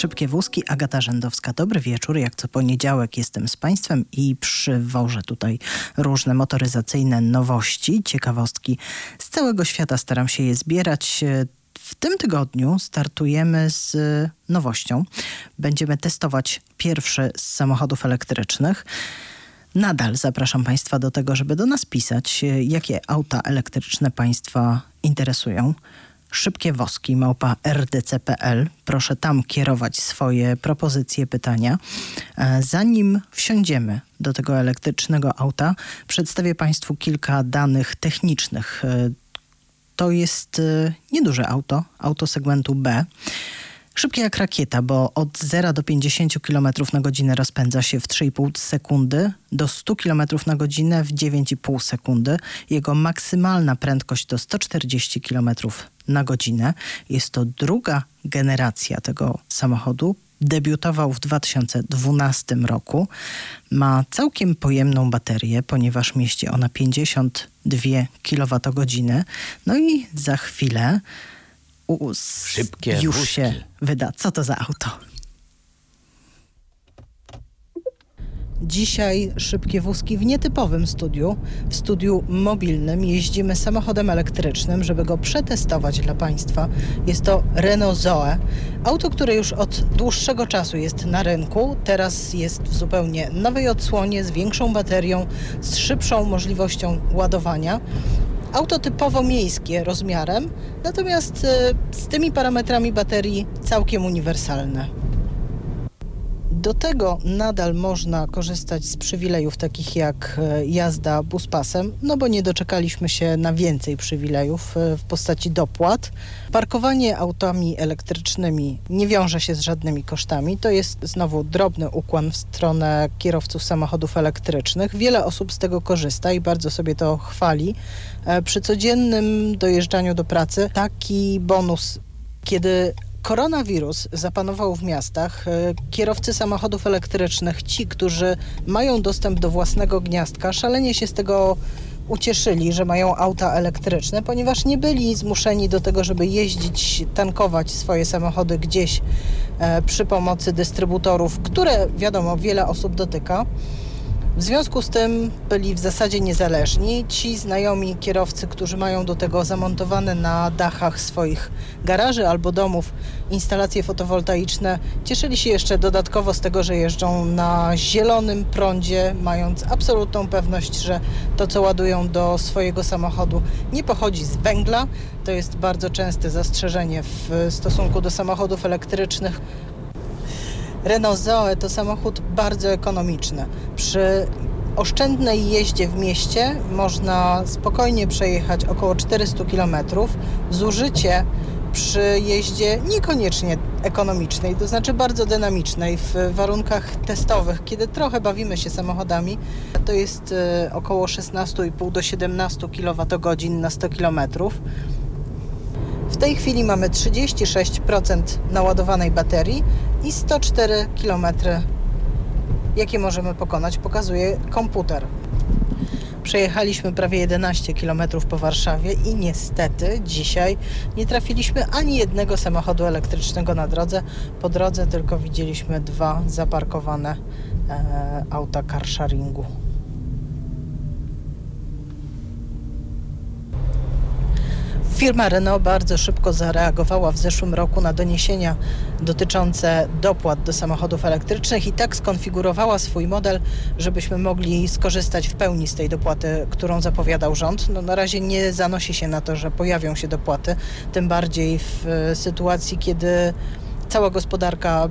Szybkie wózki, Agata Rzędowska. Dobry wieczór. Jak co poniedziałek jestem z Państwem i przywożę tutaj różne motoryzacyjne nowości, ciekawostki z całego świata. Staram się je zbierać. W tym tygodniu startujemy z nowością. Będziemy testować pierwszy z samochodów elektrycznych. Nadal zapraszam Państwa do tego, żeby do nas pisać, jakie auta elektryczne Państwa interesują szybkie woski małpa rdc.pl. Proszę tam kierować swoje propozycje, pytania. E, zanim wsiądziemy do tego elektrycznego auta, przedstawię Państwu kilka danych technicznych. E, to jest e, nieduże auto, auto segmentu B. Szybkie jak rakieta, bo od 0 do 50 km na godzinę rozpędza się w 3,5 sekundy, do 100 km na godzinę w 9,5 sekundy. Jego maksymalna prędkość to 140 km na godzinę. Jest to druga generacja tego samochodu. Debiutował w 2012 roku. Ma całkiem pojemną baterię, ponieważ mieści ona 52 kWh. No i za chwilę Szybkie już wózki. się wyda. Co to za auto? Dzisiaj szybkie wózki w nietypowym studiu, w studiu mobilnym. Jeździmy samochodem elektrycznym, żeby go przetestować dla Państwa. Jest to Renault Zoe. Auto, które już od dłuższego czasu jest na rynku. Teraz jest w zupełnie nowej odsłonie, z większą baterią, z szybszą możliwością ładowania. Auto typowo miejskie rozmiarem, natomiast e, z tymi parametrami baterii całkiem uniwersalne. Do tego nadal można korzystać z przywilejów takich jak e, jazda buspasem, no bo nie doczekaliśmy się na więcej przywilejów e, w postaci dopłat. Parkowanie autami elektrycznymi nie wiąże się z żadnymi kosztami. To jest znowu drobny ukłon w stronę kierowców samochodów elektrycznych. Wiele osób z tego korzysta i bardzo sobie to chwali. E, Przy codziennym dojeżdżaniu do pracy taki bonus, kiedy koronawirus zapanował w miastach, e, kierowcy samochodów elektrycznych, ci, którzy mają dostęp do własnego gniazdka, szalenie się z tego ucieszyli, że mają auta elektryczne, ponieważ nie byli zmuszeni do tego, żeby jeździć, tankować swoje samochody gdzieś e, przy pomocy dystrybutorów, które wiadomo wiele osób dotyka. W związku z tym byli w zasadzie niezależni. Ci znajomi kierowcy, którzy mają do tego zamontowane na dachach swoich garaży albo domów instalacje fotowoltaiczne, cieszyli się jeszcze dodatkowo z tego, że jeżdżą na zielonym prądzie, mając absolutną pewność, że to, co ładują do swojego samochodu, nie pochodzi z węgla. To jest bardzo częste zastrzeżenie w stosunku do samochodów elektrycznych, Renault Zoe to samochód bardzo ekonomiczny. Przy oszczędnej jeździe w mieście można spokojnie przejechać około 400 km. Zużycie przy jeździe niekoniecznie ekonomicznej, to znaczy bardzo dynamicznej w warunkach testowych, kiedy trochę bawimy się samochodami, to jest e, około 16,5 do 17 kWh na 100 km. W tej chwili mamy 36% naładowanej baterii i 104 km, jakie możemy pokonać, pokazuje komputer. Przejechaliśmy prawie 11 km po Warszawie i niestety dzisiaj nie trafiliśmy ani jednego samochodu elektrycznego na drodze. Po drodze tylko widzieliśmy dwa zaparkowane e, auta carsharingu. Firma Renault bardzo szybko zareagowała w zeszłym roku na doniesienia dotyczące dopłat do samochodów elektrycznych i tak skonfigurowała swój model, żebyśmy mogli skorzystać w pełni z tej dopłaty, którą zapowiadał rząd. No, na razie nie zanosi się na to, że pojawią się dopłaty, tym bardziej w e, sytuacji, kiedy cała gospodarka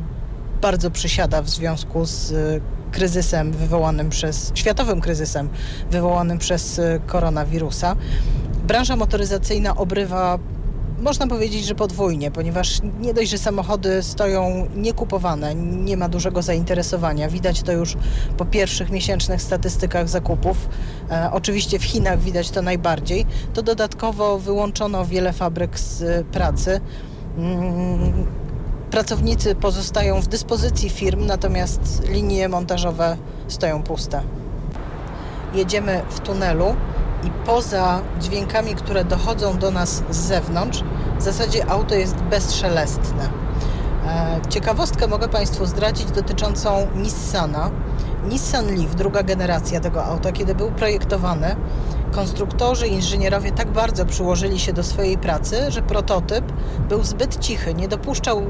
bardzo przysiada w związku z e, kryzysem wywołanym przez, światowym kryzysem wywołanym przez e, koronawirusa. Branża motoryzacyjna obrywa, można powiedzieć, że podwójnie, ponieważ nie dość, że samochody stoją niekupowane, nie ma dużego zainteresowania. Widać to już po pierwszych miesięcznych statystykach zakupów. E, oczywiście w Chinach widać to najbardziej. To dodatkowo wyłączono wiele fabryk z e, pracy. Mm, Pracownicy pozostają w dyspozycji firm, natomiast linie montażowe stoją puste. Jedziemy w tunelu i poza dźwiękami, które dochodzą do nas z zewnątrz, w zasadzie auto jest bezszelestne. E, ciekawostkę mogę Państwu zdradzić dotyczącą Nissana. Nissan Leaf, druga generacja tego auta, kiedy był projektowany, konstruktorzy inżynierowie tak bardzo przyłożyli się do swojej pracy, że prototyp był zbyt cichy, nie dopuszczał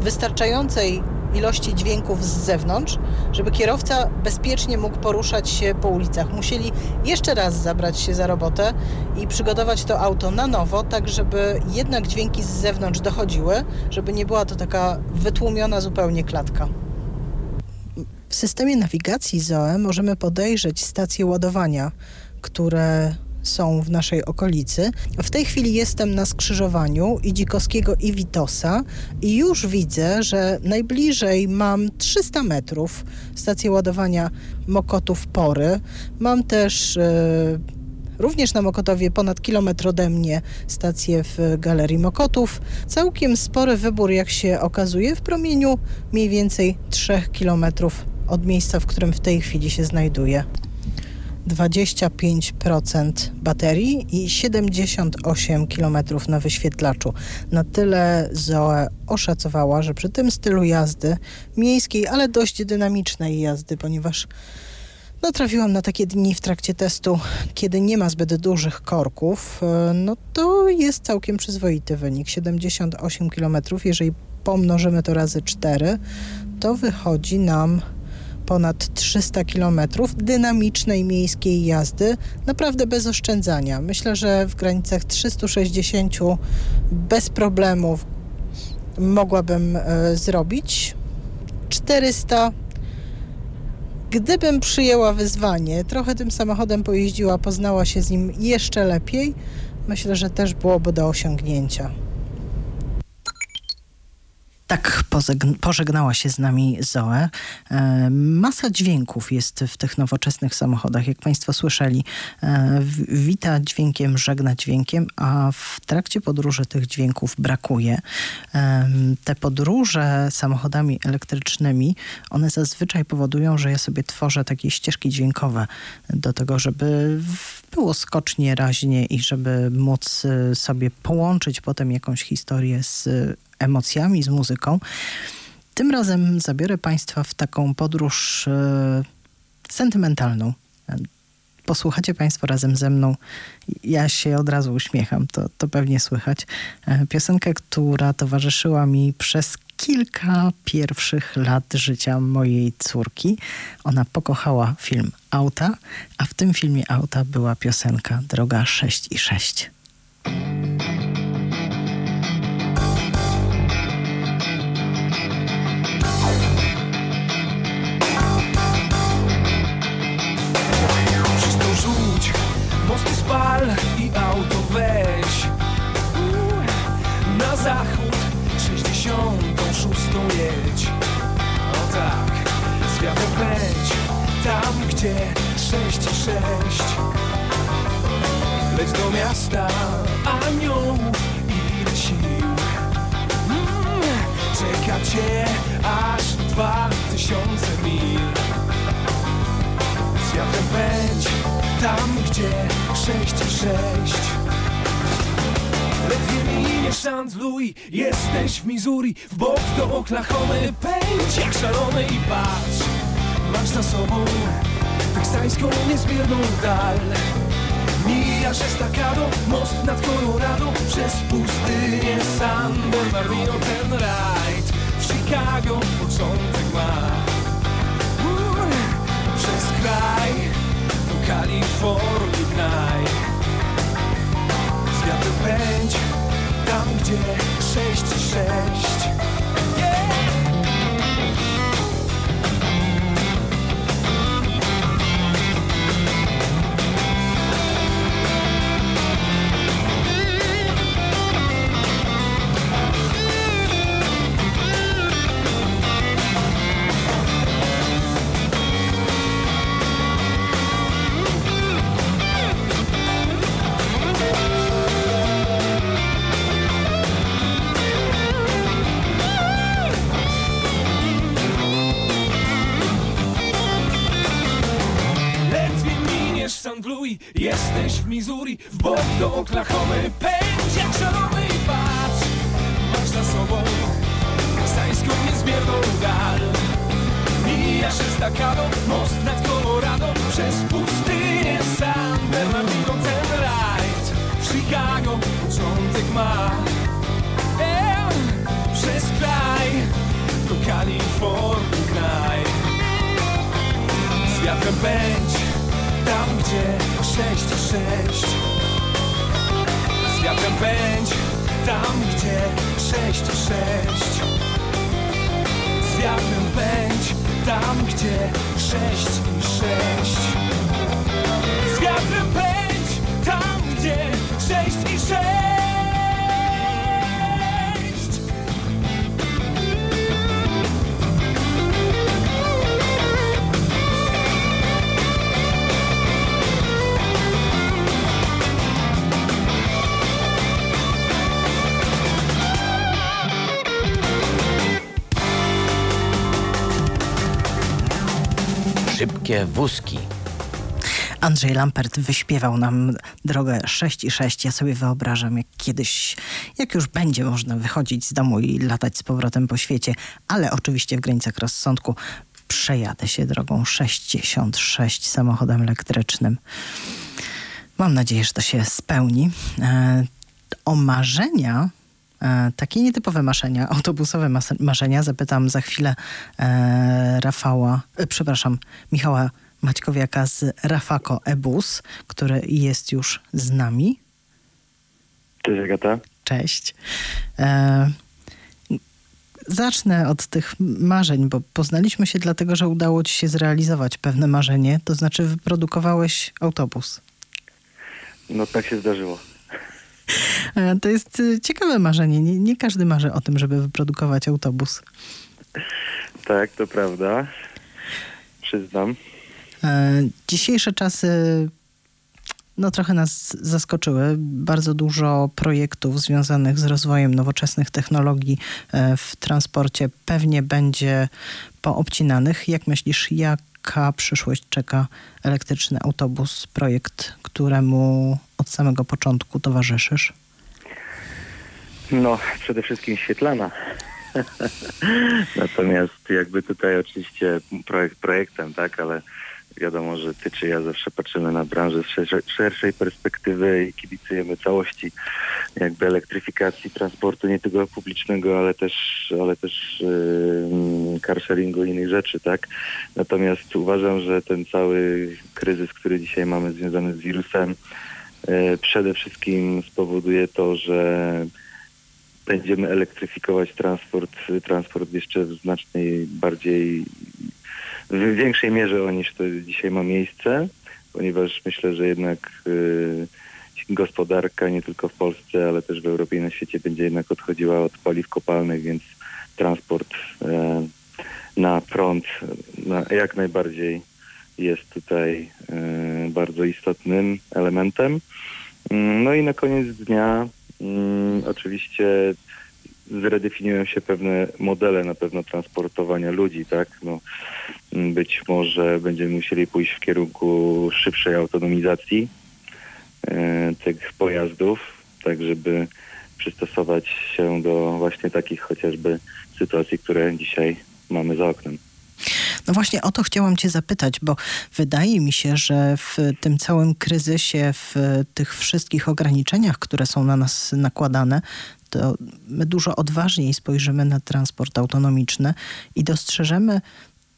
wystarczającej ilości dźwięków z zewnątrz, żeby kierowca bezpiecznie mógł poruszać się po ulicach. Musieli jeszcze raz zabrać się za robotę i przygotować to auto na nowo, tak żeby jednak dźwięki z zewnątrz dochodziły, żeby nie była to taka wytłumiona zupełnie klatka. W systemie nawigacji ZOE możemy podejrzeć stacje ładowania, które są w naszej okolicy. W tej chwili jestem na skrzyżowaniu Idzikowskiego i Witosa i już widzę, że najbliżej mam 300 metrów stację ładowania Mokotów Pory. Mam też e, Również na Mokotowie ponad kilometr ode mnie stację w Galerii Mokotów. Całkiem spory wybór, jak się okazuje, w promieniu mniej więcej 3 kilometrów od miejsca, w którym w tej chwili się znajduję. 25% baterii i 78 km na wyświetlaczu. Na tyle Zoe oszacowała, że przy tym stylu jazdy miejskiej, ale dość dynamicznej jazdy, ponieważ no, trafiłam na takie dni w trakcie testu, kiedy nie ma zbyt dużych korków, no to jest całkiem przyzwoity wynik. 78 km, jeżeli pomnożymy to razy 4, to wychodzi nam ponad 300 km dynamicznej miejskiej jazdy, naprawdę bez oszczędzania. Myślę, że w granicach 360 bez problemów mogłabym e, zrobić. 400 Gdybym przyjęła wyzwanie, trochę tym samochodem pojeździła, poznała się z nim jeszcze lepiej, myślę, że też byłoby do osiągnięcia. Tak pożegnała się z nami Zoe. E, masa dźwięków jest w tych nowoczesnych samochodach. Jak Państwo słyszeli, e, wita dźwiękiem, żegna dźwiękiem, a w trakcie podróży tych dźwięków brakuje. E, te podróże samochodami elektrycznymi, one zazwyczaj powodują, że ja sobie tworzę takie ścieżki dźwiękowe do tego, żeby było skocznie, raźnie i żeby móc sobie połączyć potem jakąś historię z emocjami, z muzyką. Tym razem zabiorę Państwa w taką podróż e, sentymentalną. Posłuchacie Państwo razem ze mną. Ja się od razu uśmiecham, to, to pewnie słychać. E, piosenkę, która towarzyszyła mi przez kilka pierwszych lat życia mojej córki. Ona pokochała film Auta, a w tym filmie Auta była piosenka Droga 6 i 6. wiatrem pędź Tam gdzie 6 6 Leć do miasta aniołów i sił. Mm, Czeka cię aż dwa tysiące mil. Z wiatrem pędź tam gdzie sześć sześć. Ledwie miniesz St. Louis, jesteś w Missouri. W bok do Oklahomy, pędź jak szalony i patrz Masz za sobą teksańską niezmierną dal Mijasz estakadą, most nad Colorado Przez pustynię San Bernardino ten rajd W Chicago początek ma. Przez kraj Kalifornii gnaj. Z pędź tam gdzie sześć sześć. Jesteś Szybkie wózki. Andrzej Lampert wyśpiewał nam drogę 6 i 6. Ja sobie wyobrażam, jak kiedyś, jak już będzie można wychodzić z domu i latać z powrotem po świecie, ale oczywiście w granicach rozsądku przejadę się drogą 66 samochodem elektrycznym. Mam nadzieję, że to się spełni. E, o marzenia takie nietypowe marzenia, autobusowe marzenia, zapytam za chwilę e, Rafała, e, przepraszam, Michała Maćkowiaka z Rafako Ebus, który jest już z nami. Cześć Agata. Cześć. E, zacznę od tych marzeń, bo poznaliśmy się dlatego, że udało ci się zrealizować pewne marzenie, to znaczy wyprodukowałeś autobus. No tak się zdarzyło. E, To jest e, ciekawe marzenie. Nie, nie każdy marzy o tym, żeby wyprodukować autobus. Tak, to prawda. Przyznam. E, Dzisiejsze czasy no, trochę nas zaskoczyły. Bardzo dużo projektów związanych z rozwojem nowoczesnych technologii e, w transporcie pewnie będzie poobcinanych. Jak myślisz, jaka przyszłość czeka elektryczny autobus, projekt, któremu od samego początku towarzyszysz? No, przede wszystkim świetlana. Natomiast jakby tutaj oczywiście projekt projektem, tak, ale wiadomo, że ty czy ja zawsze patrzymy na branżę z szerszej, perspektywy i kibicujemy całości jakby elektryfikacji transportu, nie tylko publicznego, ale też, ale też yy, carsharingu i innych rzeczy, tak. Natomiast uważam, że ten cały kryzys, który dzisiaj mamy związany z wirusem, przede wszystkim spowoduje to, że będziemy elektryfikować transport, transport jeszcze w znacznej bardziej, w większej mierze niż to dzisiaj ma miejsce, ponieważ myślę, że jednak y, gospodarka nie tylko w Polsce, ale też w Europie i na świecie będzie jednak odchodziła od paliw kopalnych, więc transport e, na prąd na, jak najbardziej jest tutaj e, bardzo istotnym elementem. Mm, No i na koniec dnia mm, oczywiście zredefiniują się pewne modele na pewno transportowania ludzi, tak? No, mm, być może będziemy musieli pójść w kierunku szybszej autonomizacji e, tych pojazdów, tak żeby przystosować się do właśnie takich chociażby sytuacji, które dzisiaj mamy za oknem. No właśnie o to chciałam Cię zapytać, bo wydaje mi się, że w tym całym kryzysie, w tych wszystkich ograniczeniach, które są na nas nakładane, to my dużo odważniej spojrzymy na transport autonomiczny i dostrzeżemy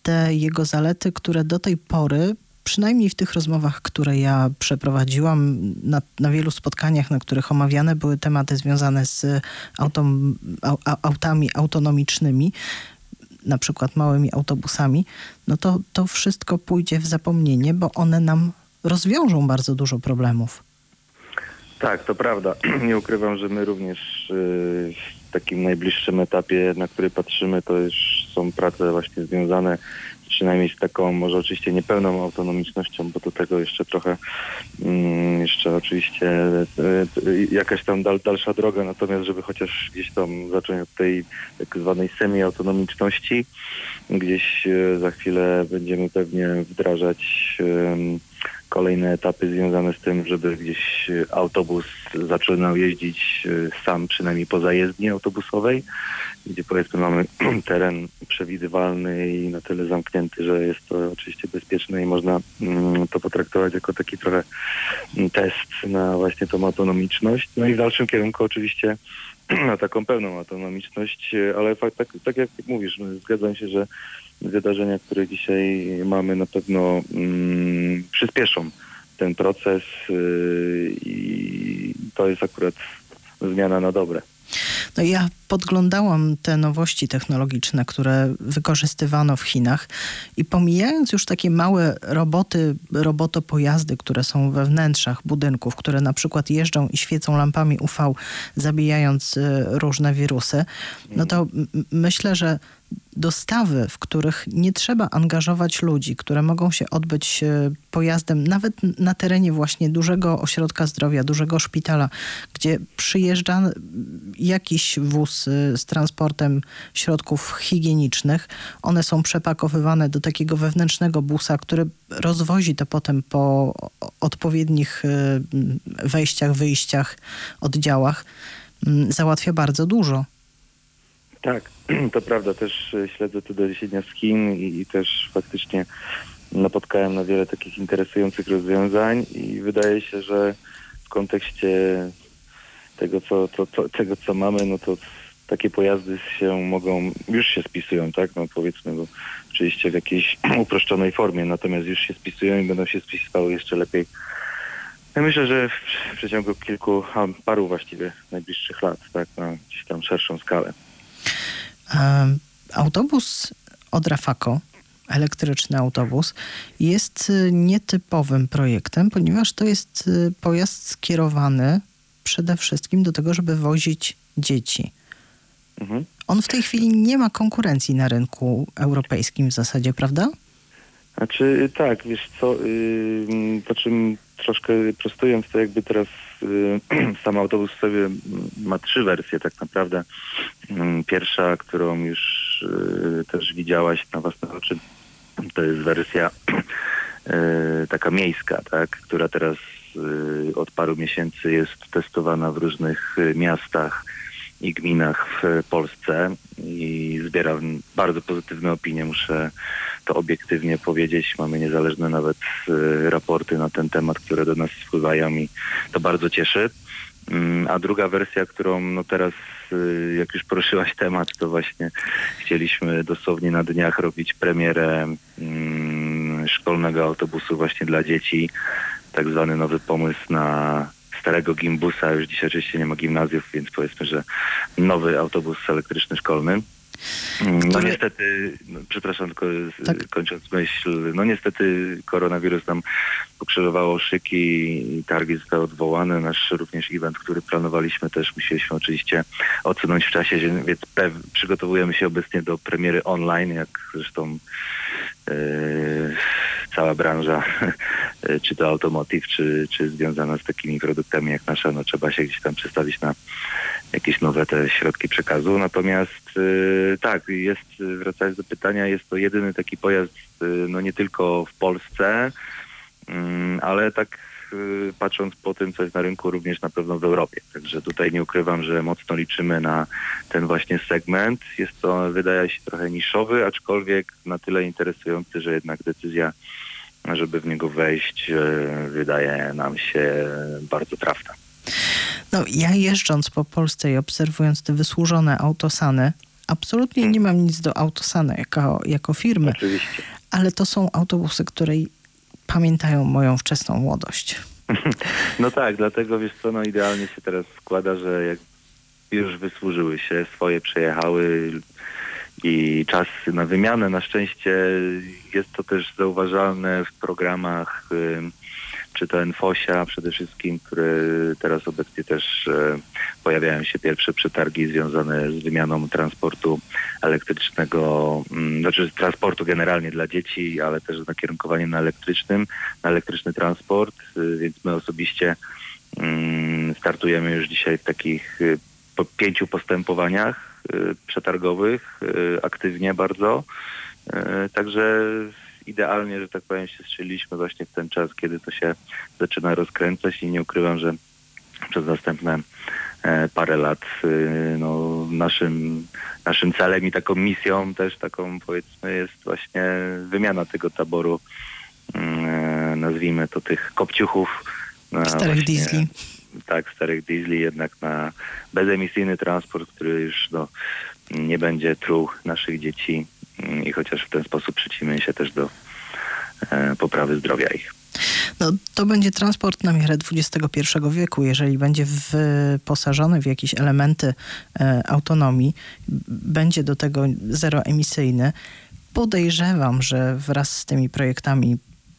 te jego zalety, które do tej pory przynajmniej w tych rozmowach, które ja przeprowadziłam na, na wielu spotkaniach, na których omawiane były tematy związane z autom, au, au- autami autonomicznymi, na przykład małymi autobusami, no to to wszystko pójdzie w zapomnienie, bo one nam rozwiążą bardzo dużo problemów. Tak, to prawda. Nie ukrywam, że my również y, w takim najbliższym etapie, na który patrzymy, to już są prace właśnie związane przynajmniej z taką, może oczywiście niepełną autonomicznością, bo do tego jeszcze trochę, mm, jeszcze oczywiście y, y, jakaś tam dal, dalsza droga, natomiast żeby chociaż gdzieś tam zacząć od tej tak zwanej semi-autonomiczności, gdzieś y, za chwilę będziemy pewnie wdrażać kolejne etapy związane z tym, żeby gdzieś autobus zaczynał jeździć sam, przynajmniej po zajezdni autobusowej, gdzie powiedzmy mamy teren przewidywalny i na tyle zamknięty, że jest to oczywiście bezpieczne i można mm, to potraktować jako taki trochę mm, test na właśnie tą autonomiczność. No i w dalszym kierunku oczywiście na taką pełną autonomiczność, ale tak, tak jak mówisz, no, zgadzam się, że wydarzenia, które dzisiaj mamy na pewno mm, przyspieszą ten proces yy, i to jest akurat zmiana na dobre. No ja podglądałam te nowości technologiczne, które wykorzystywano w Chinach i pomijając już takie małe roboty, robotopojazdy, które są we wnętrzach budynków, które na przykład jeżdżą i świecą lampami UV, zabijając y, różne wirusy, no to myślę, że dostawy, w których nie trzeba angażować ludzi, które mogą się odbyć e, pojazdem nawet na terenie właśnie dużego ośrodka zdrowia, dużego szpitala, gdzie przyjeżdża jakiś wóz e, z transportem środków higienicznych. One są przepakowywane do takiego wewnętrznego busa, który rozwozi to potem po odpowiednich e, wejściach, wyjściach, oddziałach. Załatwia bardzo dużo. Tak, to prawda. Też e, śledzę te doniesienia z Chin i, i też faktycznie napotkałem na wiele takich interesujących rozwiązań i wydaje się, że w kontekście tego, co, to, to, tego, co mamy, no to takie pojazdy się mogą, już się spisują, tak? No powiedzmy, bo oczywiście w jakiejś uproszczonej formie, natomiast już się spisują i będą się spisywały jeszcze lepiej. Ja myślę, że w przeciągu kilku, a paru właściwie najbliższych lat, tak, na gdzieś tam szerszą skalę. Autobus od Rafako, elektryczny autobus, jest y, nietypowym projektem, ponieważ to jest y, pojazd skierowany przede wszystkim do tego, żeby wozić dzieci. Mhm. On w tej chwili nie ma konkurencji na rynku europejskim w zasadzie, prawda? Znaczy tak, wiesz co, yy, po czym troszkę prostując to jakby teraz sam autobus sobie ma trzy wersje tak naprawdę. Yy, pierwsza, którą już yy, też widziałaś na własne oczy, to jest wersja yy, taka miejska, tak, która teraz od paru miesięcy jest testowana w różnych miastach i gminach w Polsce i zbiera bardzo pozytywne opinie, muszę to obiektywnie powiedzieć. Mamy niezależne nawet y, raporty na ten temat, które do nas wpływają i to bardzo cieszy. Mm, a druga wersja, którą no teraz, y, jak już poruszyłaś temat, to właśnie chcieliśmy dosłownie na dniach robić premierę mm, szkolnego autobusu właśnie dla dzieci. Tak zwany nowy pomysł na starego gimbusa. Już dzisiaj oczywiście nie ma gimnazjów, więc powiedzmy, że nowy autobus elektryczny szkolny. Mm, no Który... niestety, no, przepraszam, tylko tak. kończąc myśl, no niestety koronawirus nam pokrzyżowało szyki i targi zostały odwołane. Nasz również event, który planowaliśmy też musieliśmy oczywiście odsunąć w czasie, więc przygotowujemy się obecnie do premiery online, jak zresztą yy, cała branża, czy to automotive, czy, czy związana z takimi produktami jak nasza, no trzeba się gdzieś tam przestawić na jakieś nowe te środki przekazu. Natomiast yy, tak, jest, wracając do pytania, jest to jedyny taki pojazd, yy, no nie tylko w Polsce, ale tak y, patrząc po tym, co jest na rynku, również na pewno w Europie. Także tutaj nie ukrywam, że mocno liczymy na ten właśnie segment. Jest to, wydaje się, trochę niszowy, aczkolwiek na tyle interesujący, że jednak decyzja, żeby w niego wejść, y, wydaje nam się bardzo trafna. No, ja jeżdżąc po Polsce i obserwując te wysłużone autosany, absolutnie hmm. nie mam nic do autosana jako, jako firmy. Oczywiście. Ale to są autobusy, które pamiętają moją wczesną młodość. No tak, dlatego wiesz co, no idealnie się teraz składa, że jak już wysłużyły się, swoje przejechały i czas na wymianę. Na szczęście jest to też zauważalne w programach czy to Enfosia przede wszystkim, które teraz obecnie też e, pojawiają się pierwsze przetargi związane z wymianą transportu elektrycznego, mm, znaczy transportu generalnie dla dzieci, ale też z nakierunkowaniem na elektrycznym, na elektryczny transport, e, więc my osobiście mm, startujemy już dzisiaj w takich e, pięciu postępowaniach przetargowych, aktywnie bardzo. Także idealnie, że tak powiem, się strzeliliśmy właśnie w ten czas, kiedy to się zaczyna rozkręcać i nie ukrywam, że przez następne e, parę lat y, no, naszym, naszym celem i taką misją też taką powiedzmy jest właśnie wymiana tego taboru, mm, nazwijmy to tych kopciuchów. Starych diesli. tak, starych diesli jednak na bezemisyjny transport, który już no, nie będzie truł naszych dzieci i chociaż w ten sposób przyczynimy się też do e, poprawy zdrowia ich. No, to będzie transport na miarę XXI wieku. Jeżeli będzie wyposażony w jakieś elementy e, autonomii, będzie do tego zeroemisyjny. Podejrzewam, że wraz z tymi projektami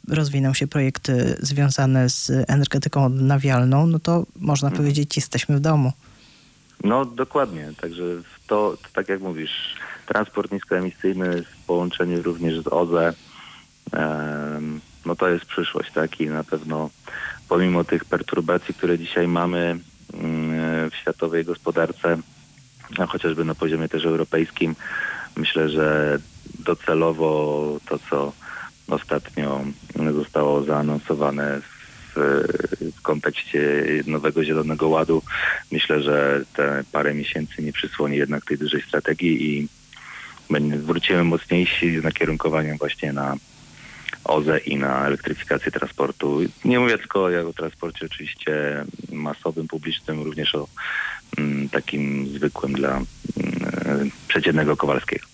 rozwiną się projekty związane z energetyką odnawialną, no to można powiedzieć, jesteśmy w domu. No dokładnie, także to, to tak jak mówisz, transport niskoemisyjny w połączeniu również z OZE, no to jest przyszłość, tak? I na pewno pomimo tych perturbacji, które dzisiaj mamy mm, w światowej gospodarce, a chociażby na poziomie też europejskim, myślę, że docelowo to, co ostatnio zostało zaanonsowane w, kontekście nowego Zielonego Ładu, myślę, że te parę miesięcy nie przysłoni jednak tej dużej strategii i wrócimy mocniejsi z nakierunkowaniem właśnie na OZE i na elektryfikację transportu. Nie mówię tylko o transporcie oczywiście masowym, publicznym, również o takim zwykłym dla mm, przeciętnego Kowalskiego.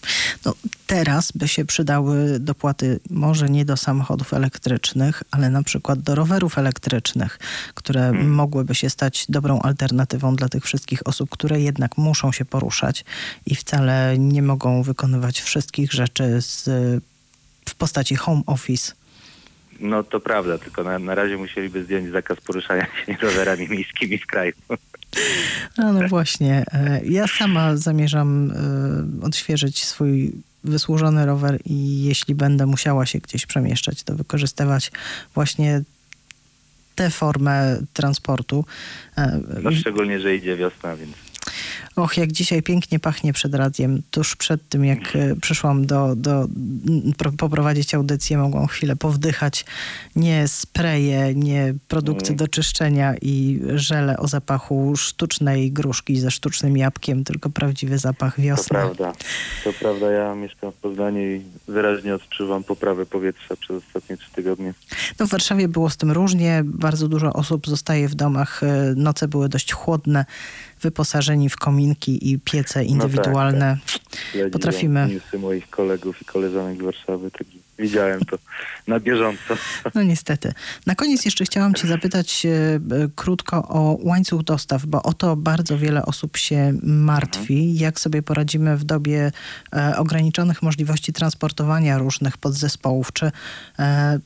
No, teraz by się przydały dopłaty może nie do samochodów elektrycznych, ale na przykład do rowerów elektrycznych, które mogłyby się stać dobrą alternatywą dla tych wszystkich osób, które jednak muszą się poruszać i wcale nie mogą wykonywać wszystkich rzeczy z, w postaci home office. No to prawda, tylko na, na razie musieliby zdjąć zakaz poruszania się rowerami miejskimi w kraju. A no właśnie, e, ja sama zamierzam e, odświeżyć swój wysłużony rower i jeśli będę musiała się gdzieś przemieszczać, to wykorzystywać właśnie tę formę transportu. E, No szczególnie, że idzie wiosna, więc Och, jak dzisiaj pięknie pachnie przed radiem. Tuż przed tym, jak e, przyszłam do, do poprowadzić audycję, mogłam chwilę powdychać nie spreje, nie produkty Mm. do czyszczenia i żele o zapachu sztucznej gruszki ze sztucznym jabłkiem, tylko prawdziwy zapach to wiosny. prawda. To prawda, ja mieszkam w Poznaniu i wyraźnie odczuwam poprawę powietrza przez ostatnie trzy tygodnie. No w Warszawie było z tym różnie. Bardzo dużo osób zostaje w domach. E, Noce były dość chłodne, wyposażeni w kominki i piece indywidualne. Śledziłem Potrafimy. newsy moich kolegów i koleżanek z Warszawy, tak widziałem to na bieżąco. No niestety. Na koniec jeszcze chciałam Cię zapytać e, e, krótko o łańcuch dostaw, bo o to bardzo wiele osób się martwi. Jak sobie poradzimy w dobie e, ograniczonych możliwości transportowania różnych podzespołów? Czy e,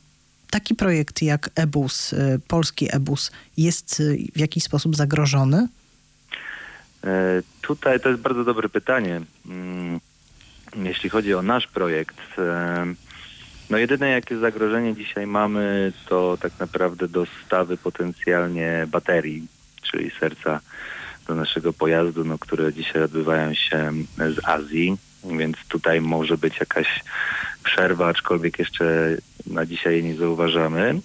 taki projekt jak e-bus, polski e-bus jest w jakiś sposób zagrożony? E, Tutaj to jest bardzo dobre pytanie. Mm, Jeśli chodzi o nasz projekt, e, no jedyne jakie zagrożenie dzisiaj mamy, to tak naprawdę dostawy potencjalnie baterii, czyli serca do naszego pojazdu, no, które dzisiaj odbywają się z Azji, więc tutaj może być jakaś przerwa, aczkolwiek jeszcze na dzisiaj jej nie zauważamy.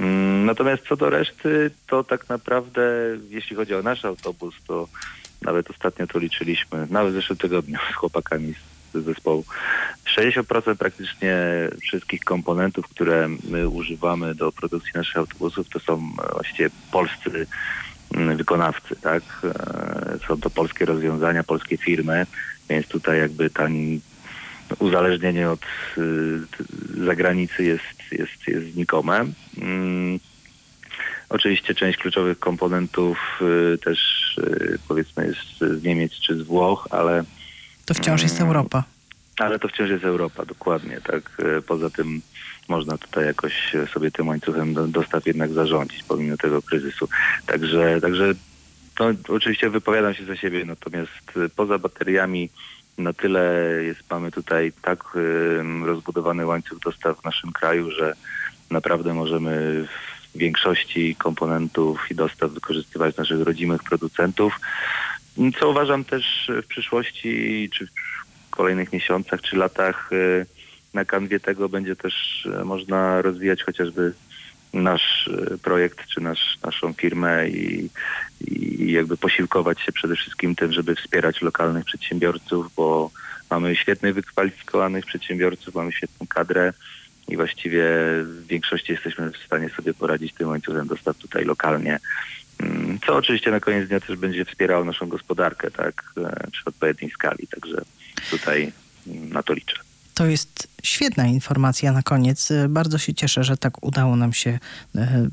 Mm, Natomiast co do reszty, to tak naprawdę, jeśli chodzi o nasz autobus, to nawet ostatnio to liczyliśmy, nawet w zeszłym tygodniu z chłopakami z, zespołu. 60% praktycznie wszystkich komponentów, które my używamy do produkcji naszych autobusów, to są e, właściwie polscy mm, wykonawcy, tak? E, Są to polskie rozwiązania, polskie firmy, więc tutaj jakby ten uzależnienie od y, zagranicy jest, jest, jest znikome. Mm, Oczywiście część kluczowych komponentów y, też powiedzmy jest z Niemiec czy z Włoch, ale, To wciąż jest Mm. Europa. ale to wciąż jest Europa, dokładnie. Tak. Y, Poza tym można tutaj jakoś sobie tym łańcuchem do, dostaw jednak zarządzić pomimo tego kryzysu. Także, także no, oczywiście wypowiadam się za siebie, natomiast y, poza bateriami na tyle jest, mamy tutaj tak y, rozbudowany łańcuch dostaw w naszym kraju, że naprawdę możemy w większości komponentów i dostaw wykorzystywać naszych rodzimych producentów, co uważam też w przyszłości czy w kolejnych miesiącach czy latach y, na kanwie tego będzie też e, można rozwijać chociażby nasz e, projekt czy nasz, naszą firmę i, i jakby posiłkować się przede wszystkim tym, żeby wspierać lokalnych przedsiębiorców, bo mamy świetnych, wykwalifikowanych przedsiębiorców, mamy świetną kadrę i właściwie w większości jesteśmy w stanie sobie poradzić tym łańcuchem dostaw tutaj lokalnie. Mm, Co oczywiście na koniec dnia też będzie wspierało naszą gospodarkę, tak, e, przy odpowiedniej skali. Także tutaj mm, na to liczę. To jest świetna informacja na koniec. E, Bardzo się cieszę, że tak udało nam się e,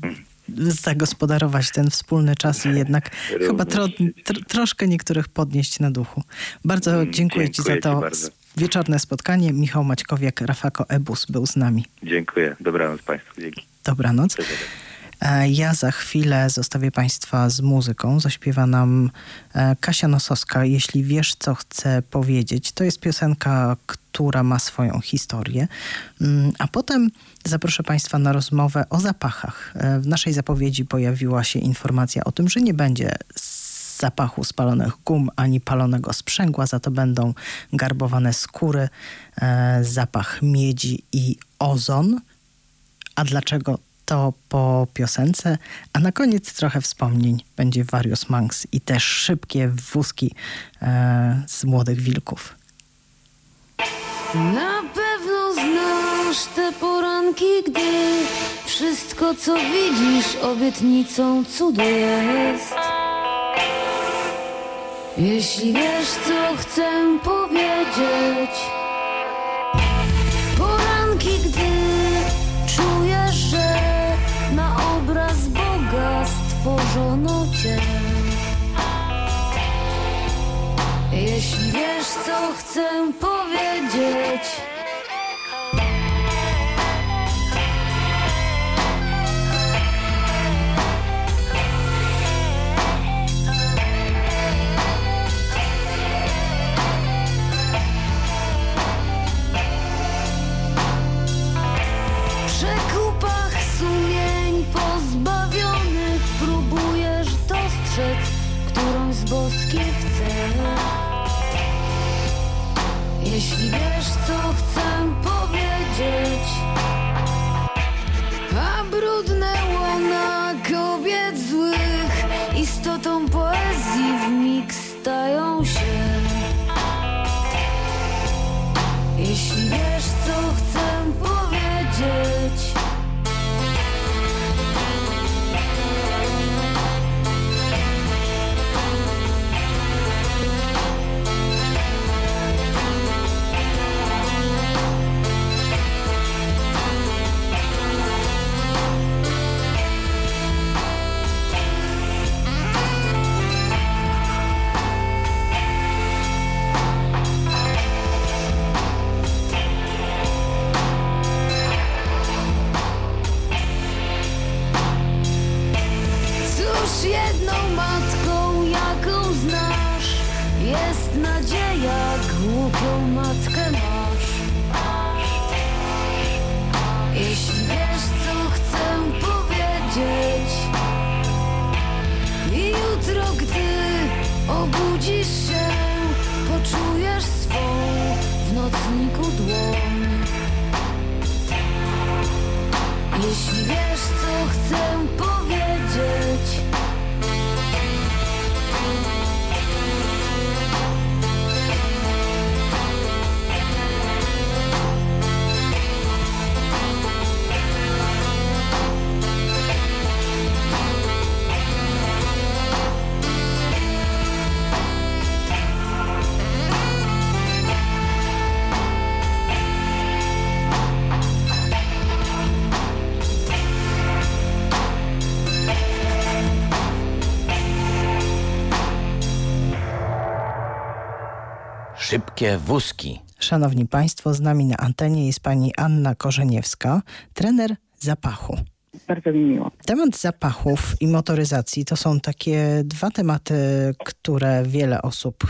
zagospodarować ten wspólny czas i jednak chyba tro, tr, troszkę niektórych podnieść na duchu. Bardzo Mm, dziękuję, Ci za dziękuję to ci. Wieczorne spotkanie. Michał Maćkowiak, Rafako Ebus był z nami. Dziękuję. Dobranoc Państwu. Dzięki. Dobranoc. E, Ja za chwilę zostawię Państwa z muzyką. Zaśpiewa nam e, Kasia Nosowska. Jeśli wiesz, co chcę powiedzieć, to jest piosenka, która ma swoją historię. Mm, A potem zaproszę Państwa na rozmowę o zapachach. E, W naszej zapowiedzi pojawiła się informacja o tym, że nie będzie zapachu spalonych gum ani palonego sprzęgła, za to będą garbowane skóry, e, zapach miedzi i ozon. A dlaczego to po piosence? A na koniec trochę wspomnień. Będzie Various Monks i też szybkie wózki e, z młodych wilków. Na pewno znasz te poranki, gdy wszystko co widzisz obietnicą cudu jest. Jeśli wiesz co chcę powiedzieć, poranki, gdy czujesz, że na obraz Boga stworzono cię. Jeśli wiesz, co chcę powiedzieć. Nocniku dłoń. Jeśli wiesz, co chcę powiedzieć, Szybkie wózki. Szanowni Państwo, z nami na antenie jest pani Anna Korzeniewska, trener zapachu. Bardzo mi miło. Temat zapachów i motoryzacji to są takie dwa tematy, które wiele osób,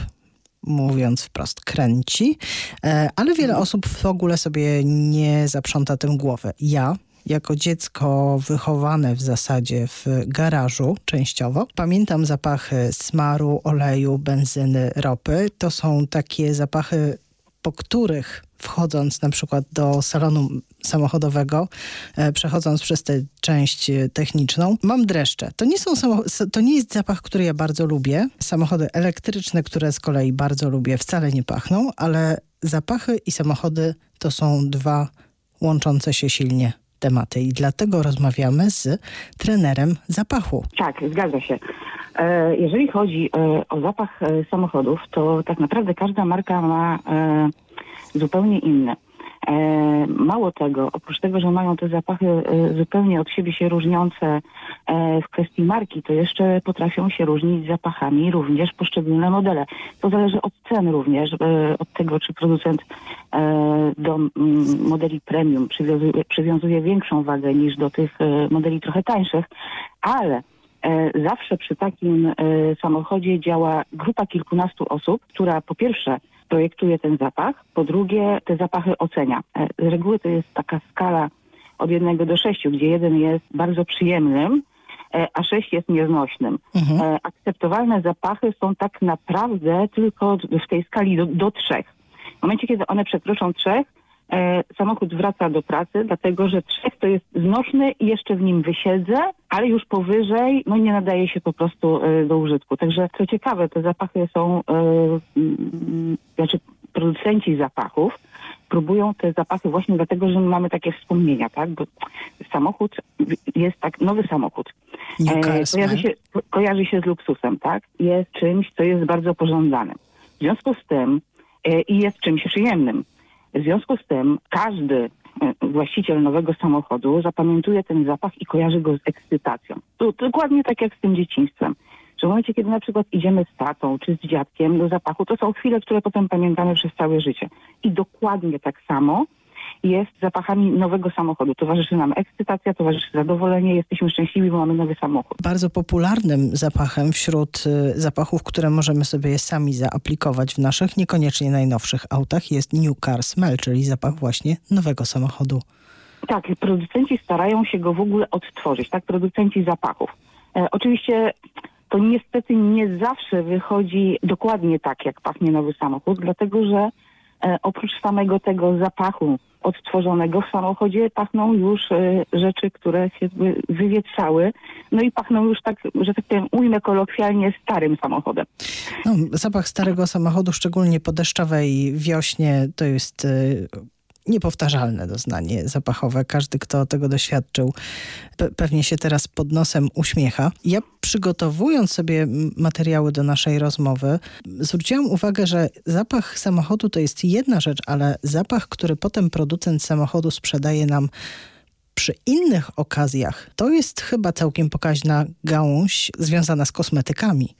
mówiąc wprost, kręci, e, ale wiele osób w ogóle sobie nie zaprząta tym głowę. Ja, jako dziecko wychowane w zasadzie w garażu częściowo, pamiętam zapachy smaru, oleju, benzyny, ropy. To są takie zapachy po których wchodząc na przykład do salonu samochodowego, e, przechodząc przez tę część e, techniczną, mam dreszcze. To nie, są to nie jest zapach, który ja bardzo lubię. Samochody elektryczne, które z kolei bardzo lubię, wcale nie pachną, ale zapachy i samochody to są dwa łączące się silnie tematy i dlatego rozmawiamy z trenerem zapachu. Tak, zgadza się. E, Jeżeli chodzi e, o zapach e, samochodów, to tak naprawdę każda marka ma zupełnie inny. E, Mało tego, oprócz tego, że mają te zapachy e, zupełnie od siebie się różniące e, w kwestii marki, to jeszcze potrafią się różnić zapachami również poszczególne modele. To zależy od cen również, od tego, czy producent do modeli premium przywiązuje, przywiązuje większą wagę niż do tych modeli trochę tańszych, ale Zawsze przy takim samochodzie działa grupa kilkunastu osób, która po pierwsze projektuje ten zapach, po drugie te zapachy ocenia. E, Z reguły to jest taka skala od jednego do sześciu, gdzie jeden jest bardzo przyjemnym, e, a sześć jest nieznośnym. E, Akceptowalne zapachy są tak naprawdę tylko w tej skali do, do trzech. W momencie, kiedy one przekroczą trzech, samochód wraca do pracy, dlatego że trzech to jest znośny i jeszcze w nim wysiedzę, ale już powyżej no nie nadaje się po prostu e, do użytku. Także co ciekawe, te zapachy są, e, mm, znaczy producenci zapachów próbują te zapachy właśnie dlatego, że my mamy takie wspomnienia, tak? Bo samochód jest tak, nowy samochód. E, kojarzy, się, kojarzy się z luksusem, tak? Jest czymś, co jest bardzo pożądanym. W związku z tym e, i jest czymś przyjemnym. W związku z tym każdy e, właściciel nowego samochodu zapamiętuje ten zapach i kojarzy go z ekscytacją. To, dokładnie tak jak z tym dzieciństwem. Że w momencie, kiedy na przykład idziemy z tatą czy z dziadkiem do zapachu, to są chwile, które potem pamiętamy przez całe życie. I dokładnie tak samo jest zapachami nowego samochodu. Towarzyszy nam ekscytacja, towarzyszy zadowolenie, jesteśmy szczęśliwi, bo mamy nowy samochód. Bardzo popularnym zapachem wśród y, zapachów, które możemy sobie sami zaaplikować w naszych, niekoniecznie najnowszych autach, jest New Car Smell, czyli zapach właśnie nowego samochodu. Tak, producenci starają się go w ogóle odtworzyć, tak? Producenci zapachów. E, oczywiście to niestety nie zawsze wychodzi dokładnie tak, jak pachnie nowy samochód, dlatego że e, oprócz samego tego zapachu odtworzonego w samochodzie pachną już e, rzeczy, które się wywietrzały, no i pachną już tak, że tak powiem, ujmę kolokwialnie starym samochodem. No, zapach starego samochodu, szczególnie po deszczowej wiośnie, to jest y, niepowtarzalne doznanie zapachowe. Każdy, kto tego doświadczył, pe- pewnie się teraz pod nosem uśmiecha. Ja przygotowując sobie materiały do naszej rozmowy, zwróciłam uwagę, że zapach samochodu to jest jedna rzecz, ale zapach, który potem producent samochodu sprzedaje nam przy innych okazjach, to jest chyba całkiem pokaźna gałąź związana z kosmetykami.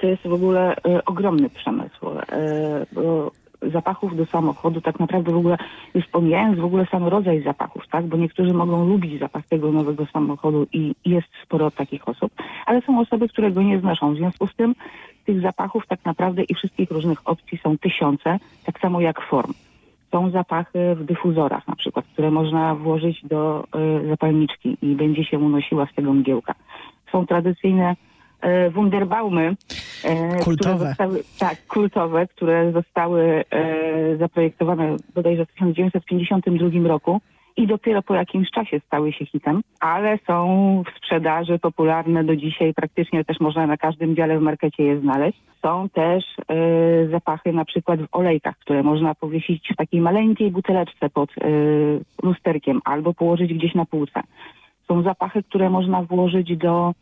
To jest w ogóle e, ogromny przemysł. E, bo zapachów do samochodu tak naprawdę w ogóle, już pomijając w ogóle sam rodzaj zapachów, tak? Bo niektórzy mogą lubić zapach tego nowego samochodu i jest sporo takich osób, ale są osoby, które go nie znoszą. W związku z tym tych zapachów tak naprawdę i wszystkich różnych opcji są tysiące, tak samo jak form. Są zapachy w dyfuzorach na przykład, które można włożyć do y, zapalniczki i będzie się unosiła z tego mgiełka. Są tradycyjne Wunderbaumy, e, Kultowe. które zostały, tak, kultowe, które zostały e, zaprojektowane bodajże w 1952 roku i dopiero po jakimś czasie stały się hitem, ale są w sprzedaży popularne do dzisiaj, praktycznie też można na każdym dziale w markecie je znaleźć. Są też e, zapachy na przykład w olejkach, które można powiesić w takiej maleńkiej buteleczce pod e, lusterkiem albo położyć gdzieś na półce. Są zapachy, które można włożyć do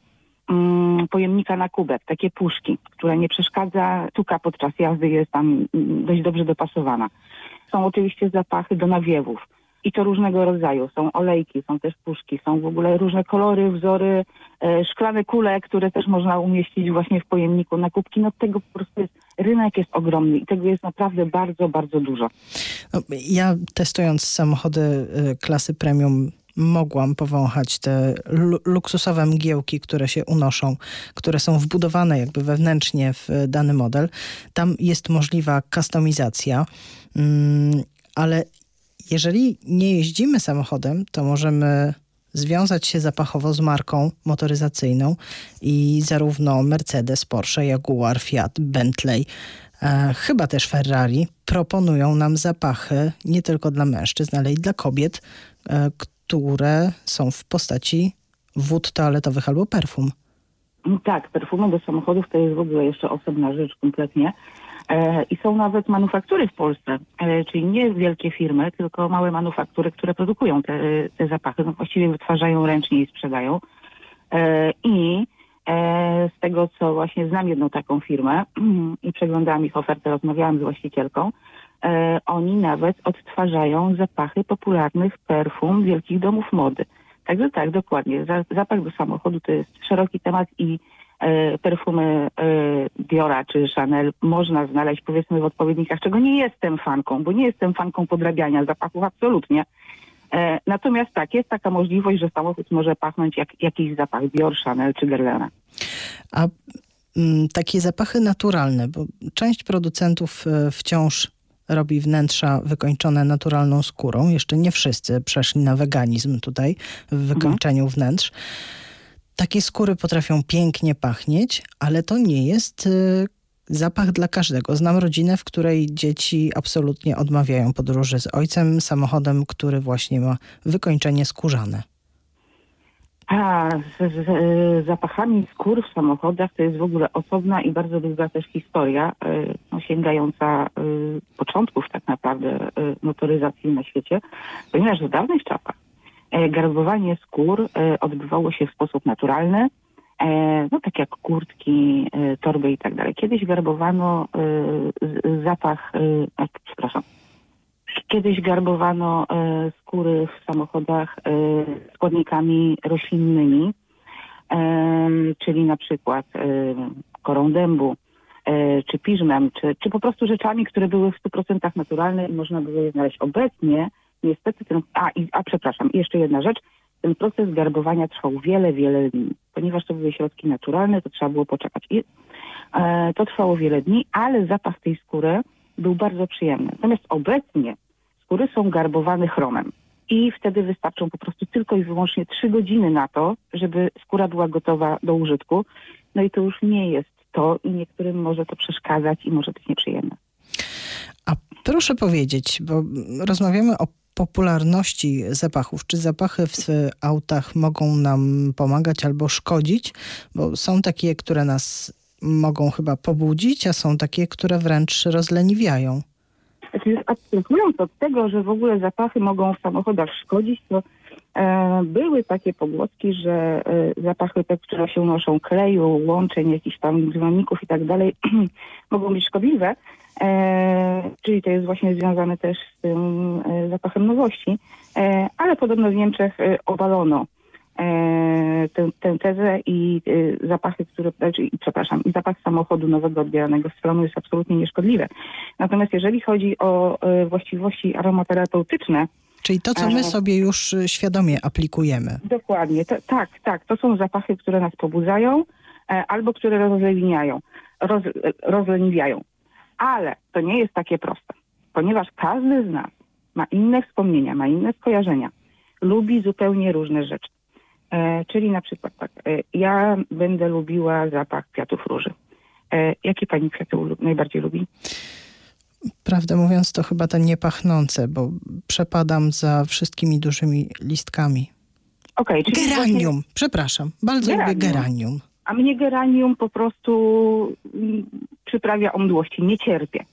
pojemnika na kubek, takie puszki, które nie przeszkadza, tuka podczas jazdy jest tam mm, dość dobrze dopasowana. Są oczywiście zapachy do nawiewów i to różnego rodzaju. Są olejki, są też puszki, są w ogóle różne kolory, wzory, e, szklane kule, które też można umieścić właśnie w pojemniku na kubki. No tego po prostu jest, rynek jest ogromny i tego jest naprawdę bardzo, bardzo dużo. Ja testując samochody y, klasy premium mogłam powąchać te lu- luksusowe mgiełki, które się unoszą, które są wbudowane jakby wewnętrznie w dany model. Tam jest możliwa kustomizacja, mm, ale jeżeli nie jeździmy samochodem, to możemy związać się zapachowo z marką motoryzacyjną i zarówno Mercedes, Porsche, Jaguar, Fiat, Bentley e, chyba też Ferrari, proponują nam zapachy nie tylko dla mężczyzn, ale i dla kobiet, e, które są w postaci wód toaletowych albo perfum. Tak, perfumy do samochodów to jest w ogóle jeszcze osobna rzecz kompletnie. E, I są nawet manufaktury w Polsce, e, czyli nie wielkie firmy, tylko małe manufaktury, które produkują te, te zapachy. No właściwie wytwarzają ręcznie i sprzedają. E, I e, z tego, co właśnie znam jedną taką firmę i przeglądałam ich ofertę, rozmawiałam z właścicielką, e, oni nawet odtwarzają zapachy popularnych perfum wielkich domów mody. Także tak, dokładnie. Za- Zapach do samochodu to jest szeroki temat i e, perfumy e, Diora czy Chanel można znaleźć powiedzmy w odpowiednikach, czego nie jestem fanką, bo nie jestem fanką podrabiania zapachów absolutnie. E, natomiast tak, jest taka możliwość, że samochód może pachnąć jak jakiś zapach Dior, Chanel czy Guerlain. A mm, takie zapachy naturalne, bo część producentów e, wciąż robi wnętrza wykończone naturalną skórą. Jeszcze nie wszyscy przeszli na weganizm tutaj w wykończeniu wnętrz. Takie skóry potrafią pięknie pachnieć, ale to nie jest e, zapach dla każdego. Znam rodzinę, w której dzieci absolutnie odmawiają podróży z ojcem samochodem, który właśnie ma wykończenie skórzane. A z, z, z zapachami skór w samochodach to jest w ogóle osobna i bardzo długa też historia, y, no, sięgająca y, początków tak naprawdę motoryzacji na świecie, ponieważ w dawnych czasach e, garbowanie skór e, odbywało się w sposób naturalny, e, no tak jak kurtki, e, torby i tak dalej. Kiedyś garbowano e, zapach, e, przepraszam, Kiedyś garbowano e, skóry w samochodach e, składnikami roślinnymi, e, czyli na przykład korą dębu, czy piżmem, czy, czy po prostu rzeczami, które były w 100% naturalne i można było je znaleźć. Obecnie niestety ten... A, i, a przepraszam, jeszcze jedna rzecz. Ten proces garbowania trwał wiele, wiele dni. Ponieważ to były środki naturalne, to trzeba było poczekać. I, e, to trwało wiele dni, ale zapach tej skóry był bardzo przyjemny. Natomiast obecnie skóry są garbowane chromem. I wtedy wystarczą po prostu tylko i wyłącznie trzy godziny na to, żeby skóra była gotowa do użytku. No i to już nie jest to i niektórym może to przeszkadzać i może być nieprzyjemne. A proszę powiedzieć, bo rozmawiamy o popularności zapachów. Czy zapachy w autach mogą nam pomagać albo szkodzić? Bo są takie, które nas mogą chyba pobudzić, a są takie, które wręcz rozleniwiają. Znaczy, abstrahując od tego, że w ogóle zapachy mogą w samochodach szkodzić, to e, były takie pogłoski, że e, zapachy te, które się unoszą kleju, łączeń, jakichś tam dynamików i tak dalej, mogą być szkodliwe. E, czyli to jest właśnie związane też z tym e, zapachem nowości. E, ale podobno w Niemczech e, obalono tę, tę tezę i e, zapachy, które, znaczy, przepraszam, i zapach samochodu nowego odbieranego z salonu jest absolutnie nieszkodliwy. Natomiast jeżeli chodzi o e, właściwości aromaterapeutyczne, Czyli to, co my E. sobie już świadomie aplikujemy. dokładnie, to, tak, tak, to są zapachy, które nas pobudzają e, albo które rozleniwiają, roz, e, rozleniwiają. Ale to nie jest takie proste, ponieważ każdy z nas ma inne wspomnienia, ma inne skojarzenia, lubi zupełnie różne rzeczy. E, czyli na przykład tak, e, ja będę lubiła zapach kwiatów róży. E, jakie pani kwiaty najbardziej lubi? Prawdę mówiąc, to chyba te niepachnące, bo przepadam za wszystkimi dużymi listkami. Okej, czyli właśnie- Geranium, przepraszam, bardzo lubię Geranium. geranium. A mnie geranium po prostu mm, przyprawia omdłości. Nie cierpię.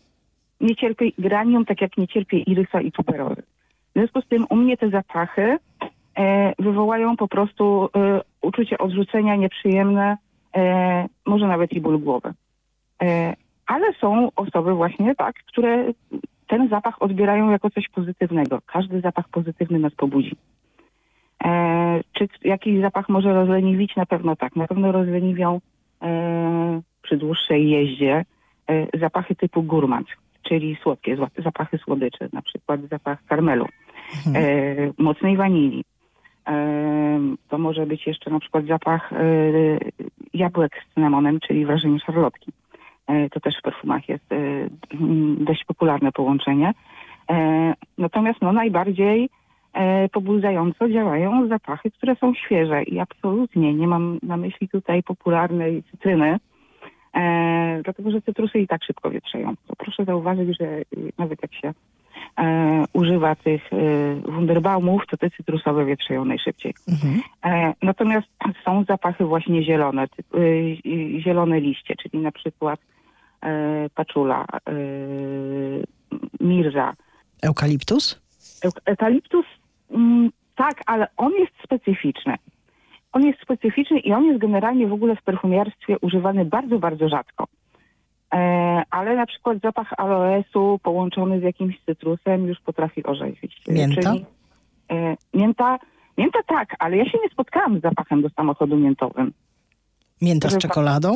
Nie cierpię geranium, tak jak nie cierpię irysa i tuberozy. W związku z tym u mnie te zapachy wywołają po prostu e, uczucie odrzucenia nieprzyjemne, e, może nawet i ból głowy. E, ale są osoby właśnie tak, które ten zapach odbierają jako coś pozytywnego. Każdy zapach pozytywny nas pobudzi. E, czy jakiś zapach może rozleniwić? Na pewno tak. Na pewno rozleniwią e, przy dłuższej jeździe e, zapachy typu gourmand, czyli słodkie zapachy słodyczy, na przykład zapach karmelu, e, mocnej wanilii. To może być jeszcze na przykład zapach e, jabłek z cynamonem, czyli wrażenie szarlotki. E, to też w perfumach jest e, dość popularne połączenie. Natomiast no, najbardziej pobudzająco działają zapachy, które są świeże i absolutnie nie mam na myśli tutaj popularnej cytryny, dlatego, że cytrusy i tak szybko wietrzeją. To proszę zauważyć, że y, nawet jak się e, używa tych y, wunderbaumów, to te cytrusowe wietrzeją najszybciej. Mhm. E, natomiast są zapachy właśnie zielone, typ, y, zielone liście, czyli na przykład e, paczula, y, mirza, Eukaliptus? Euk- Eukaliptus, mm, tak, ale on jest specyficzny. On jest specyficzny i on jest generalnie w ogóle w perfumiarstwie używany bardzo, bardzo rzadko. E, ale na przykład zapach aloesu połączony z jakimś cytrusem już potrafi orzeźwić. E, Mięta? Czyli, e, mięta? Mięta tak, ale ja się nie spotkałam z zapachem do samochodu miętowym. Mięta z czekoladą?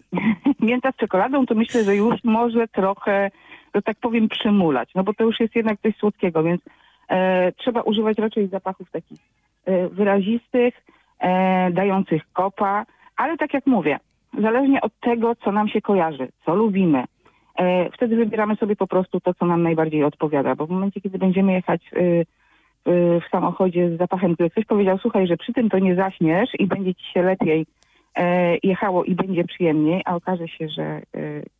mięta z czekoladą to myślę, że już może trochę, że tak powiem, przymulać, no bo to już jest jednak coś słodkiego, więc e, trzeba używać raczej zapachów takich e, wyrazistych, dających kopa, ale tak jak mówię, zależnie od tego, co nam się kojarzy, co lubimy, e, wtedy wybieramy sobie po prostu to, co nam najbardziej odpowiada, bo w momencie, kiedy będziemy jechać e, e, w samochodzie z zapachem, który ktoś powiedział, słuchaj, że przy tym to nie zaśniesz i będzie ci się lepiej e, jechało i będzie przyjemniej, a okaże się, że e,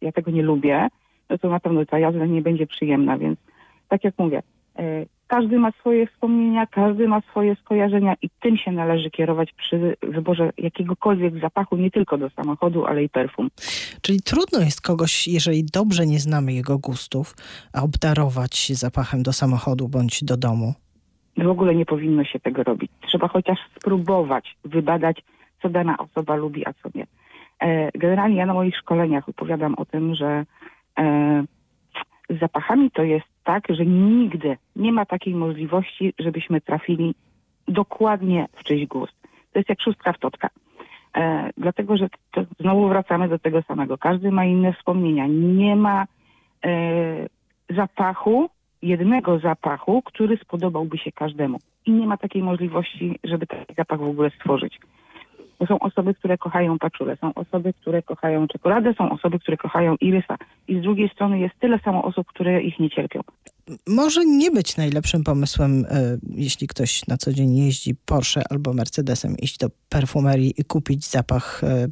ja tego nie lubię, no to na pewno ta jazda nie będzie przyjemna, więc tak jak mówię, e, każdy ma swoje wspomnienia, każdy ma swoje skojarzenia i tym się należy kierować przy wyborze jakiegokolwiek zapachu, nie tylko do samochodu, ale i perfum. Czyli trudno jest kogoś, jeżeli dobrze nie znamy jego gustów, a obdarować zapachem do samochodu bądź do domu. W ogóle nie powinno się tego robić. Trzeba chociaż spróbować wybadać, co dana osoba lubi, a co nie. E, Generalnie ja na moich szkoleniach opowiadam o tym, że e, z zapachami to jest tak, że nigdy nie ma takiej możliwości, żebyśmy trafili dokładnie w czyjś gust. To jest jak szóstka w totka. E, dlatego, że to znowu wracamy do tego samego. Każdy ma inne wspomnienia. Nie ma e, zapachu, jednego zapachu, który spodobałby się każdemu. I nie ma takiej możliwości, żeby taki zapach w ogóle stworzyć. Bo są osoby, które kochają paczulę, są osoby, które kochają czekoladę, są osoby, które kochają irysa. I z drugiej strony jest tyle samo osób, które ich nie cierpią. Może nie być najlepszym pomysłem, e, jeśli ktoś na co dzień jeździ Porsche albo Mercedesem, iść do perfumerii i kupić zapach e,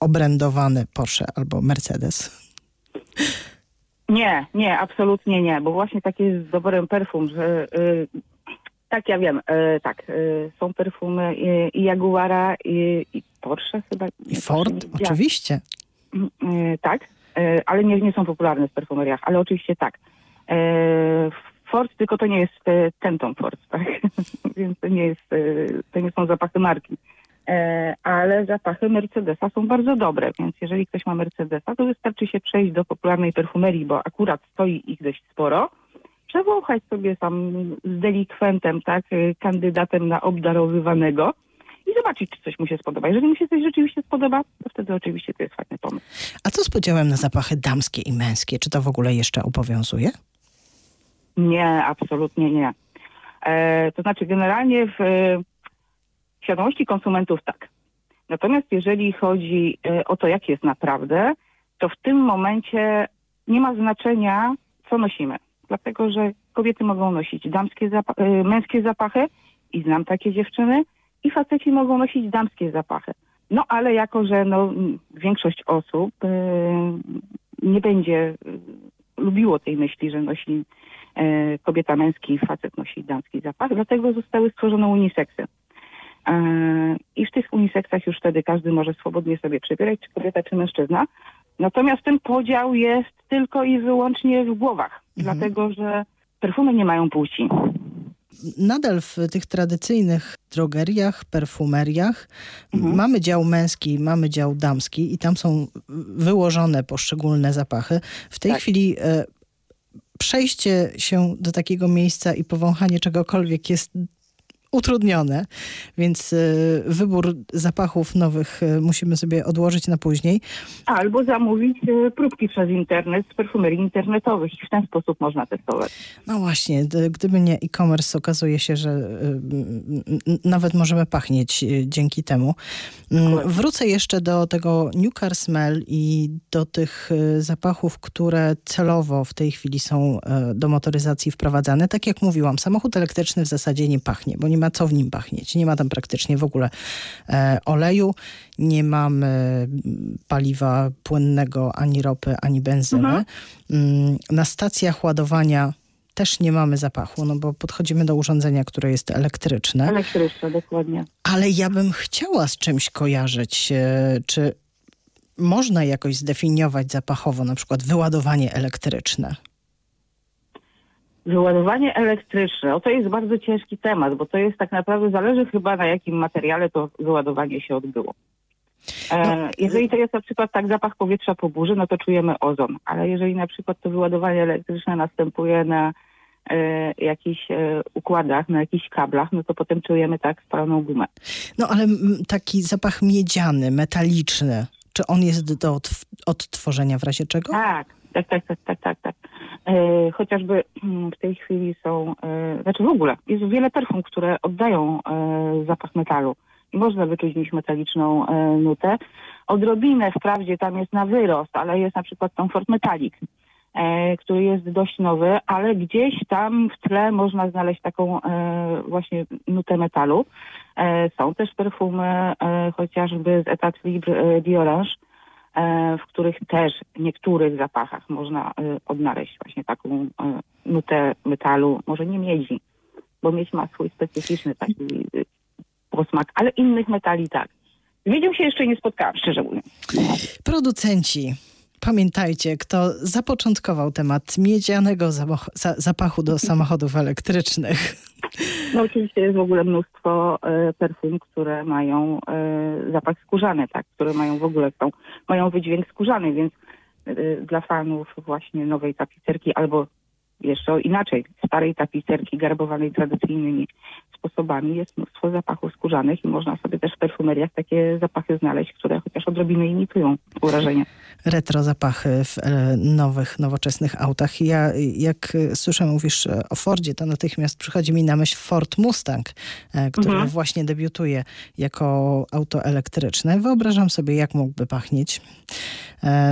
obrędowany Porsche albo Mercedes. Nie, nie, absolutnie nie, bo właśnie taki jest z doborem perfum, że y, tak ja wiem, y, tak, y, są perfumy y, i Jaguara i, i Porsche chyba. I Ford? Ja- Oczywiście. Y, tak, y, ale nie, nie są popularne w perfumeriach, ale oczywiście tak. Y, Ford, tylko to nie jest y, ten Tom Ford, tak? Więc to nie jest, to nie są zapachy marki. E, ale zapachy Mercedesa są bardzo dobre, więc jeżeli ktoś ma Mercedesa, to wystarczy się przejść do popularnej perfumerii, bo akurat stoi ich dość sporo, przewąchać sobie tam z delikwentem, tak, y, kandydatem na obdarowywanego i zobaczyć, czy coś mu się spodoba. Jeżeli mu się coś rzeczywiście spodoba, to wtedy oczywiście to jest fajny pomysł. A co z podziałem na zapachy damskie i męskie? Czy to w ogóle jeszcze obowiązuje? Nie, absolutnie nie. E, to znaczy generalnie w e, świadomości konsumentów tak. Natomiast jeżeli chodzi e, o to, jak jest naprawdę, to w tym momencie nie ma znaczenia, co nosimy. Dlatego, że kobiety mogą nosić damskie e, męskie zapachy i znam takie dziewczyny i faceci mogą nosić damskie zapachy. No ale jako, że no, większość osób e, nie będzie e, lubiło tej myśli, że nosi e, kobieta męski, facet nosi damski zapach, dlatego zostały stworzone uniseksy. E, I w tych uniseksach już wtedy każdy może swobodnie sobie przebierać, czy kobieta, czy mężczyzna. Natomiast ten podział jest tylko i wyłącznie w głowach, dlatego że perfumy nie mają płci. Nadal w tych tradycyjnych drogeriach, perfumeriach Mhm. mamy dział męski, mamy dział damski i tam są wyłożone poszczególne zapachy. W tej Tak. chwili e, przejście się do takiego miejsca i powąchanie czegokolwiek jest utrudnione, więc e, wybór zapachów nowych e, musimy sobie odłożyć na później. Albo zamówić e, próbki przez internet z perfumerii internetowych i w ten sposób można testować. No właśnie, gdyby nie e-commerce, okazuje się, że y, nawet możemy pachnieć y, dzięki temu. Mm. Wrócę jeszcze do tego New Car Smell i do tych y, zapachów, które celowo w tej chwili są y, do motoryzacji wprowadzane. Tak jak mówiłam, samochód elektryczny w zasadzie nie pachnie, bo nie ma co w nim pachnieć. Nie ma tam praktycznie w ogóle e, oleju, nie mamy mm, paliwa płynnego, ani ropy, ani benzyny. Mhm. Mm, Na stacjach ładowania też nie mamy zapachu, no bo podchodzimy do urządzenia, które jest elektryczne. Elektryczne, dokładnie. Ale ja bym chciała z czymś kojarzyć. e, Czy można jakoś zdefiniować zapachowo na przykład wyładowanie elektryczne? Wyładowanie elektryczne, o to jest bardzo ciężki temat, bo to jest tak naprawdę, zależy chyba na jakim materiale to wyładowanie się odbyło. E, No, jeżeli to jest na przykład tak zapach powietrza po burzy, no to czujemy ozon, ale jeżeli na przykład to wyładowanie elektryczne następuje na e, jakichś e, układach, na jakichś kablach, no to potem czujemy tak spaloną gumę. No ale taki zapach miedziany, metaliczny, czy on jest do odtw- odtworzenia w razie czego? Tak, tak, tak, tak, tak, tak. tak. E, chociażby mm, w tej chwili są, e, znaczy w ogóle jest wiele perfum, które oddają e, zapach metalu i można wyczuć w metaliczną nutę. Odrobinę wprawdzie tam jest na wyrost, ale jest na przykład Comfort Metallic, który jest dość nowy, ale gdzieś tam w tle można znaleźć taką właśnie nutę metalu. Są też perfumy chociażby z Etat Libre D'Orange, w których też w niektórych zapachach można e, odnaleźć właśnie taką e, nutę metalu, może nie miedzi, bo miedź ma swój specyficzny taki e, posmak, ale innych metali tak. Z miedzią się jeszcze nie spotkałam, szczerze mówiąc. Producenci, pamiętajcie, kto zapoczątkował temat miedzianego zapachu do samochodów elektrycznych. No oczywiście jest w ogóle mnóstwo e, perfum, które mają e, zapach skórzany, tak, które mają w ogóle tą, mają wydźwięk skórzany, więc e, dla fanów właśnie nowej tapicerki albo jeszcze inaczej, starej tapicerki garbowanej tradycyjnymi sposobami jest mnóstwo zapachów skórzanych i można sobie też w perfumeriach takie zapachy znaleźć, które chociaż odrobinę imitują wrażenie. Retro zapachy w e, nowych, nowoczesnych autach. Ja, jak e, słyszę, mówisz e, o Fordzie, to natychmiast przychodzi mi na myśl Ford Mustang, który Mhm. właśnie debiutuje jako auto elektryczne. Wyobrażam sobie, jak mógłby pachnieć.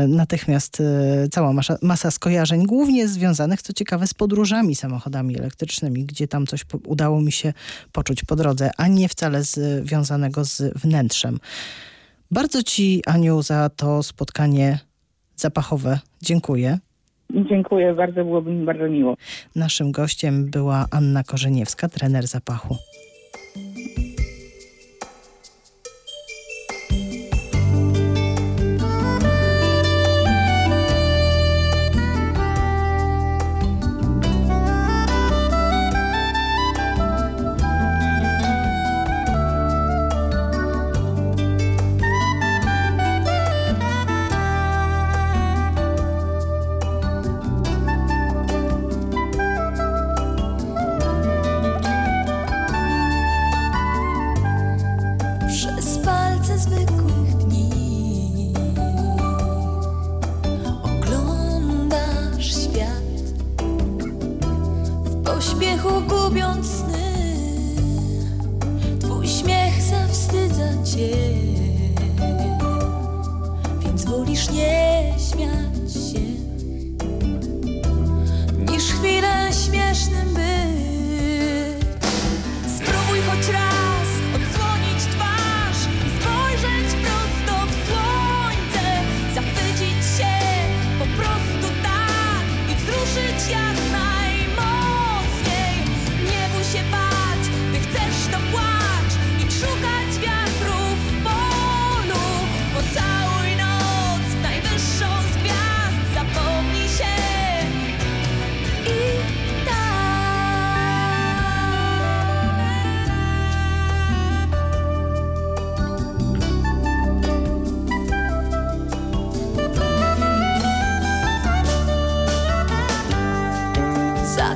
Natychmiast cała masa, masa skojarzeń, głównie związanych, co ciekawe, z podróżami samochodami elektrycznymi, gdzie tam coś udało mi się poczuć po drodze, a nie wcale związanego z wnętrzem. Bardzo Ci, Aniu, za to spotkanie zapachowe. Dziękuję. Dziękuję bardzo, byłoby mi bardzo miło. Naszym gościem była Anna Korzeniewska, trener zapachu.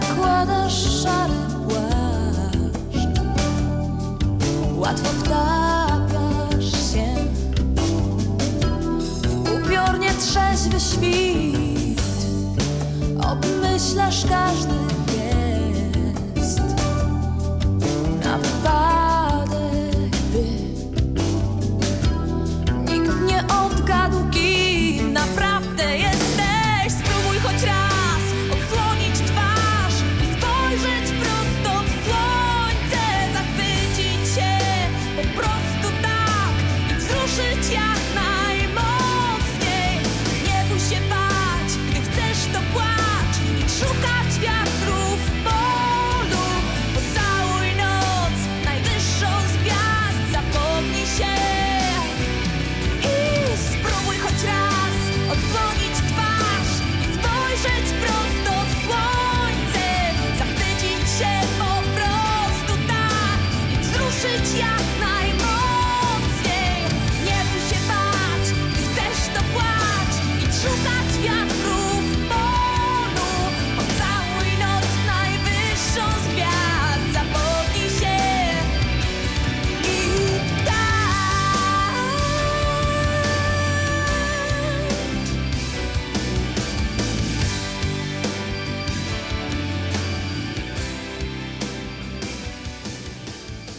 Zakładasz szary płaszcz. Łatwo wtapiasz się W upiornie trzeźwy świt. Obmyślasz każdy